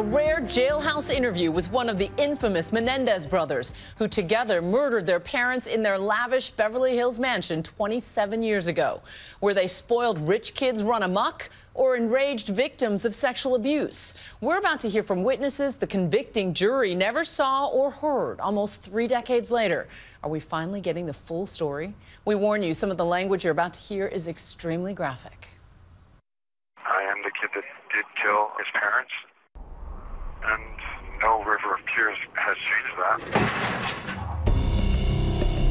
a rare jailhouse interview with one of the infamous Menendez brothers, who together murdered their parents in their lavish Beverly Hills mansion 27 years ago, where they spoiled rich kids run amok or enraged victims of sexual abuse. We're about to hear from witnesses the convicting jury never saw or heard almost three decades later. Are we finally getting the full story? We warn you, some of the language you're about to hear is extremely graphic. I am the kid that did kill his parents, and no river of tears has changed that.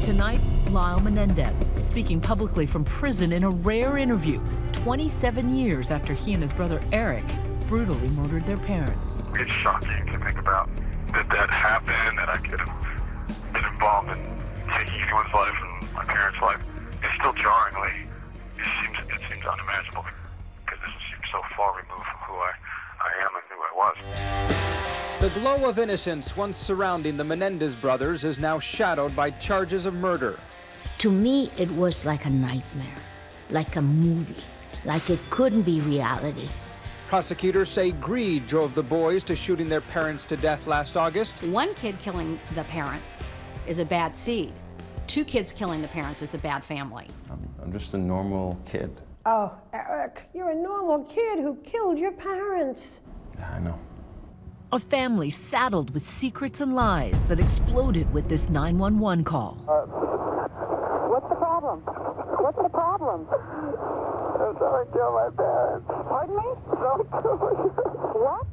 Tonight, Lyle Menendez speaking publicly from prison in a rare interview 27 years after he and his brother Eric brutally murdered their parents. It's shocking to think about that that happened, that I could have been involved in taking anyone's life and my parents' life. It's still jarringly, it seems, it seems unimaginable because this seems so far removed from who I, I am and who I was. The glow of innocence once surrounding the Menendez brothers is now shadowed by charges of murder. To me, it was like a nightmare, like a movie, like it couldn't be reality. Prosecutors say greed drove the boys to shooting their parents to death last August. One kid killing the parents is a bad seed. Two kids killing the parents is a bad family. I'm, I'm just a normal kid. Oh, Eric, you're a normal kid who killed your parents. Yeah, I know. A family saddled with secrets and lies that exploded with this 911 call. Uh, What's the problem? What's the problem? Someone killed my parents. Pardon me? what?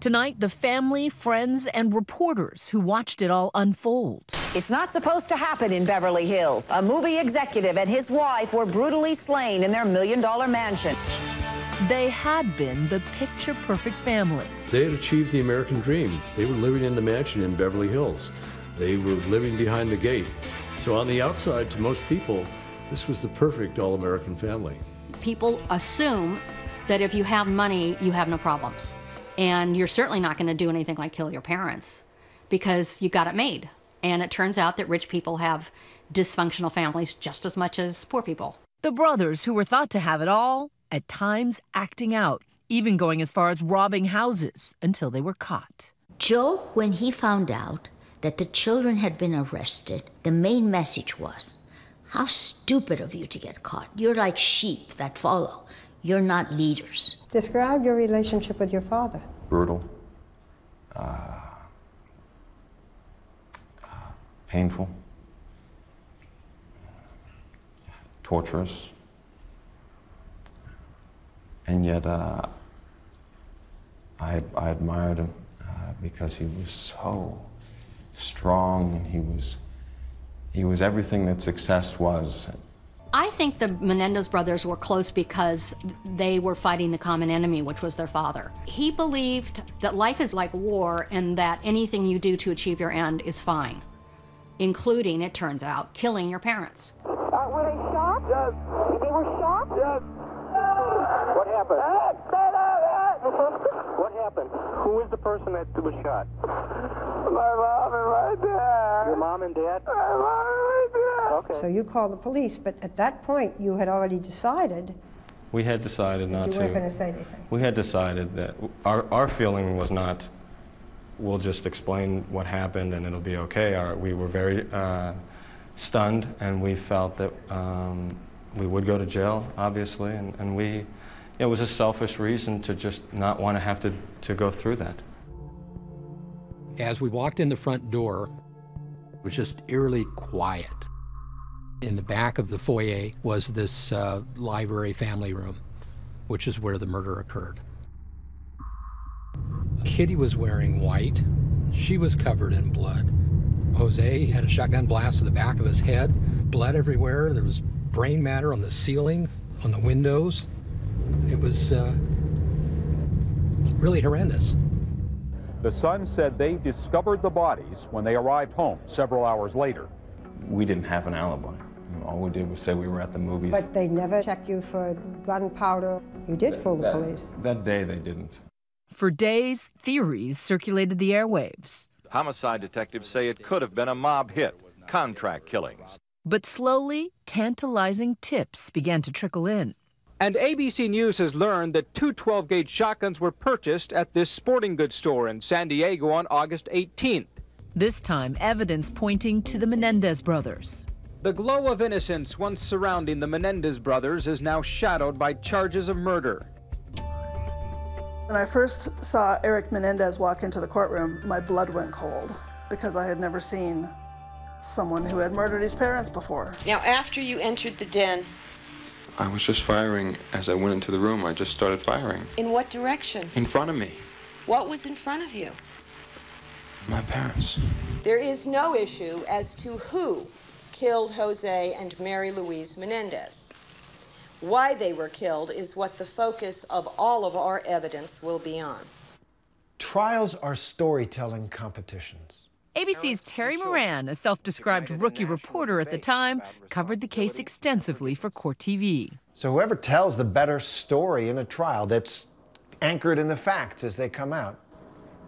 Tonight, the family, friends, and reporters who watched it all unfold. It's not supposed to happen in Beverly Hills. A movie executive and his wife were brutally slain in their million dollar mansion. They had been the picture perfect family. They had achieved the American dream. They were living in the mansion in Beverly Hills. They were living behind the gate. So on the outside, to most people, this was the perfect all-American family. People assume that if you have money, you have no problems. And you're certainly not going to do anything like kill your parents because you got it made. And it turns out that rich people have dysfunctional families just as much as poor people. The brothers who were thought to have it all, at times acting out, even going as far as robbing houses until they were caught. Joe, when he found out, that the children had been arrested, the main message was how stupid of you to get caught. You're like sheep that follow, you're not leaders. Describe your relationship with your father. Brutal. Uh, uh, painful. Torturous. And yet, uh, I, I admired him uh, because he was so strong and he was he was everything that success was. I think the Menendez brothers were close because they were fighting the common enemy, which was their father. He believed that life is like war and that anything you do to achieve your end is fine, including, it turns out, killing your parents. Uh, were they shot? Yes. They were shot? Yes. What happened? what happened? Who is the person that was shot? My mom and my dad. Your mom and dad? My mom and my dad. Okay. So you called the police, but at that point you had already decided. We had decided not you to. You weren't going to say anything. We had decided that our, our feeling was not, we'll just explain what happened and it'll be okay. Our, we were very uh, stunned and we felt that um, we would go to jail, obviously, and, and we, it was a selfish reason to just not want to have to, to go through that. As we walked in the front door, it was just eerily quiet. In the back of the foyer was this uh, library family room, which is where the murder occurred. Kitty was wearing white. She was covered in blood. Jose had a shotgun blast to the back of his head, blood everywhere. There was brain matter on the ceiling, on the windows. It was uh, really horrendous. The son said they discovered the bodies when they arrived home several hours later. We didn't have an alibi. All we did was say we were at the movies. But they never checked you for gunpowder. You did fool the that, police. That day they didn't. For days, theories circulated the airwaves. Homicide detectives say it could have been a mob hit, contract killings. But slowly, tantalizing tips began to trickle in. And ABC News has learned that two 12 gauge shotguns were purchased at this sporting goods store in San Diego on August 18th. This time, evidence pointing to the Menendez brothers. The glow of innocence once surrounding the Menendez brothers is now shadowed by charges of murder. When I first saw Eric Menendez walk into the courtroom, my blood went cold because I had never seen someone who had murdered his parents before. Now, after you entered the den, I was just firing as I went into the room. I just started firing. in what direction? In front of me, What was in front of you? my parents. There is no issue as to who killed Jose and Mary Louise Menendez. Why they were killed is what the focus of all of our evidence will be on. Trials are storytelling competitions. ABC's Terry Moran, a self described rookie reporter at the time, covered the case extensively for Court TV. So whoever tells the better story in a trial that's anchored in the facts as they come out,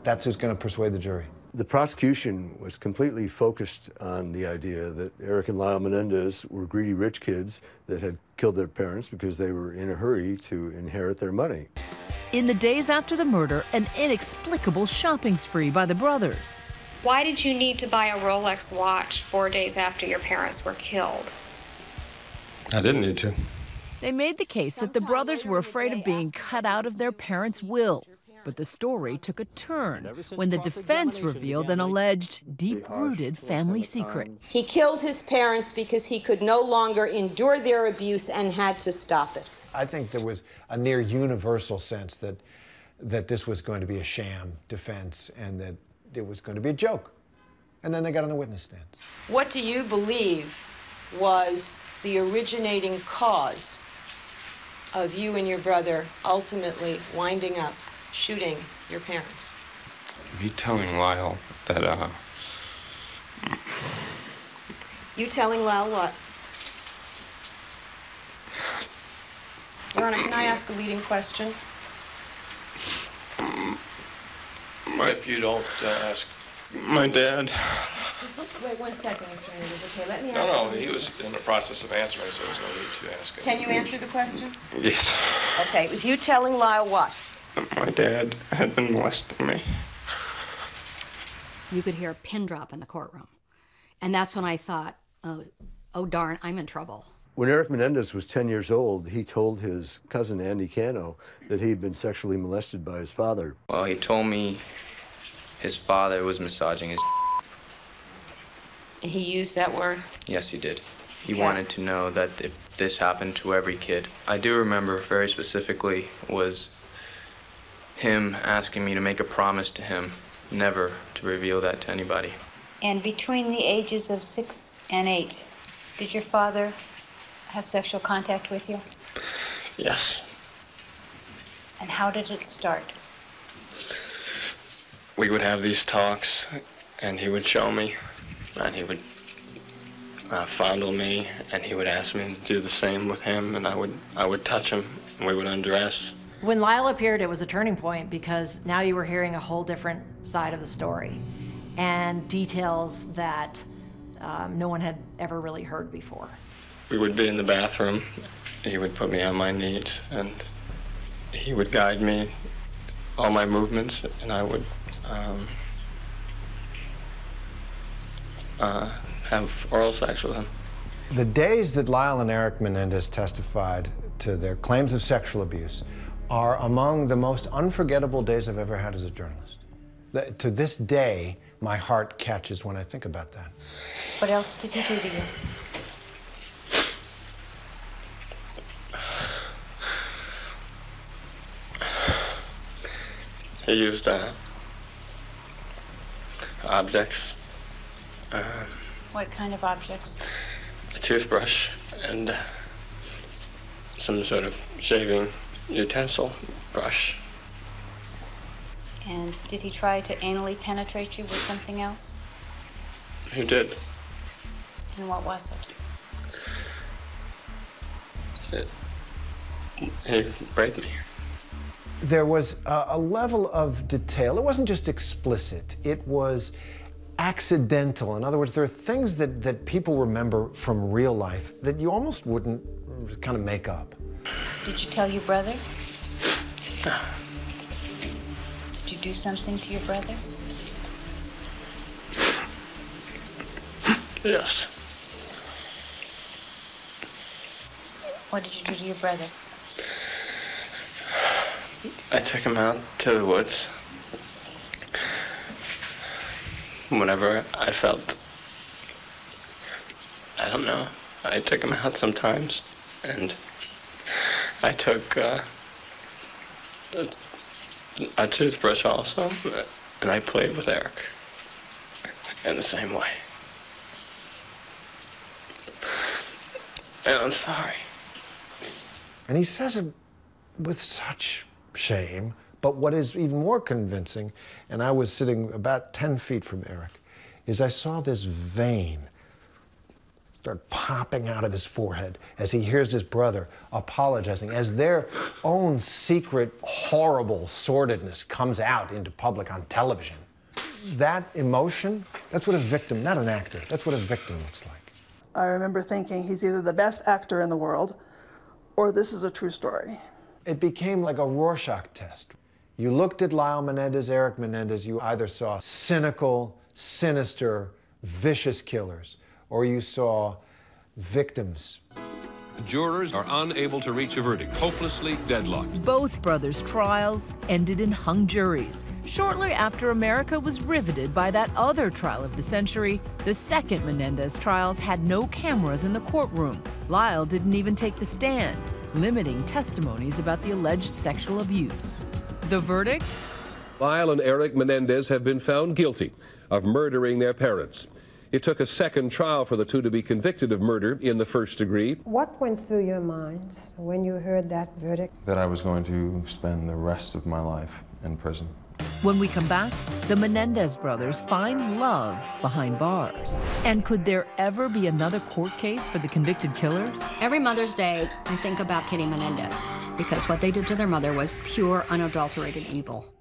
that's who's going to persuade the jury. The prosecution was completely focused on the idea that Eric and Lyle Menendez were greedy rich kids that had killed their parents because they were in a hurry to inherit their money. In the days after the murder, an inexplicable shopping spree by the brothers. Why did you need to buy a Rolex watch four days after your parents were killed? I didn't need to. They made the case that the brothers were afraid of being cut out of their parents' will. But the story took a turn when the defense revealed an alleged deep rooted family secret. He killed his parents because he could no longer endure their abuse and had to stop it. I think there was a near universal sense that that this was going to be a sham defense and that it was going to be a joke. And then they got on the witness stand. What do you believe was the originating cause of you and your brother ultimately winding up shooting your parents? Me telling Lyle that, uh, You telling Lyle what? Your Honor, can I ask a leading question? If you don't uh, ask my dad. Wait one second, Mr. Andrews. Okay, let me ask. No, no, he leading- was in the process of answering, so there's no need to ask him. Can you answer the question? Yes. Okay, it was you telling Lyle what? My dad had been molesting me. You could hear a pin drop in the courtroom. And that's when I thought, oh, oh darn, I'm in trouble. When Eric Menendez was 10 years old, he told his cousin Andy Cano that he'd been sexually molested by his father. Well, he told me his father was massaging his. He used that word. Yes, he did. He Okay. wanted to know that if this happened to every kid. I do remember very specifically was him asking me to make a promise to him never to reveal that to anybody. And between the ages of six and eight, did your father have sexual contact with you? Yes. And how did it start? We would have these talks, and he would show me, and he would uh, fondle me, and he would ask me to do the same with him, and I would I would touch him, and we would undress. When Lyle appeared, it was a turning point because now you were hearing a whole different side of the story and details that um, no one had ever really heard before. We would be in the bathroom. He would put me on my knees, and he would guide me, all my movements, and I would um, uh, have oral sex with him. The days that Lyle and Eric Menendez testified to their claims of sexual abuse are among the most unforgettable days I've ever had as a journalist. That- To this day, my heart catches when I think about that. What else did he do to you? He used uh, objects, uh, What kind of objects? a toothbrush, and uh, some sort of shaving utensil brush. And did he try to anally penetrate you with something else? He did. And what was it? It, he raped me. There was a, a level of detail. It wasn't just explicit, it was accidental. In other words, there are things that, that people remember from real life that you almost wouldn't kind of make up. Did you tell your brother? Did you do something to your brother? Yes. What did you do to your brother? I took him out to the woods. Whenever I felt, I don't know, I took him out sometimes, and I took uh, a, a toothbrush also, and I played with Eric in the same way. And I'm sorry. And he says it with such shame. But what is even more convincing, and I was sitting about 10 feet from Eric, is I saw this vein start popping out of his forehead as he hears his brother apologizing, as their own secret, horrible sordidness comes out into public on television. That emotion, that's what a victim, not an actor, that's what a victim looks like. I remember thinking he's either the best actor in the world or this is a true story. It became like a Rorschach test. You looked at Lyle Menendez, Eric Menendez, you either saw cynical, sinister, vicious killers, or you saw victims. Jurors are unable to reach a verdict, hopelessly deadlocked. Both brothers' trials ended in hung juries. Shortly after America was riveted by that other trial of the century, the second Menendez trials had no cameras in the courtroom. Lyle didn't even take the stand, limiting testimonies about the alleged sexual abuse. The verdict? Lyle and Eric Menendez have been found guilty of murdering their parents. It took a second trial for the two to be convicted of murder in the first degree. What went through your minds when you heard that verdict? That I was going to spend the rest of my life in prison. When we come back, the Menendez brothers find love behind bars. And could there ever be another court case for the convicted killers? Every Mother's Day, I think about Kitty Menendez because what they did to their mother was pure, unadulterated evil.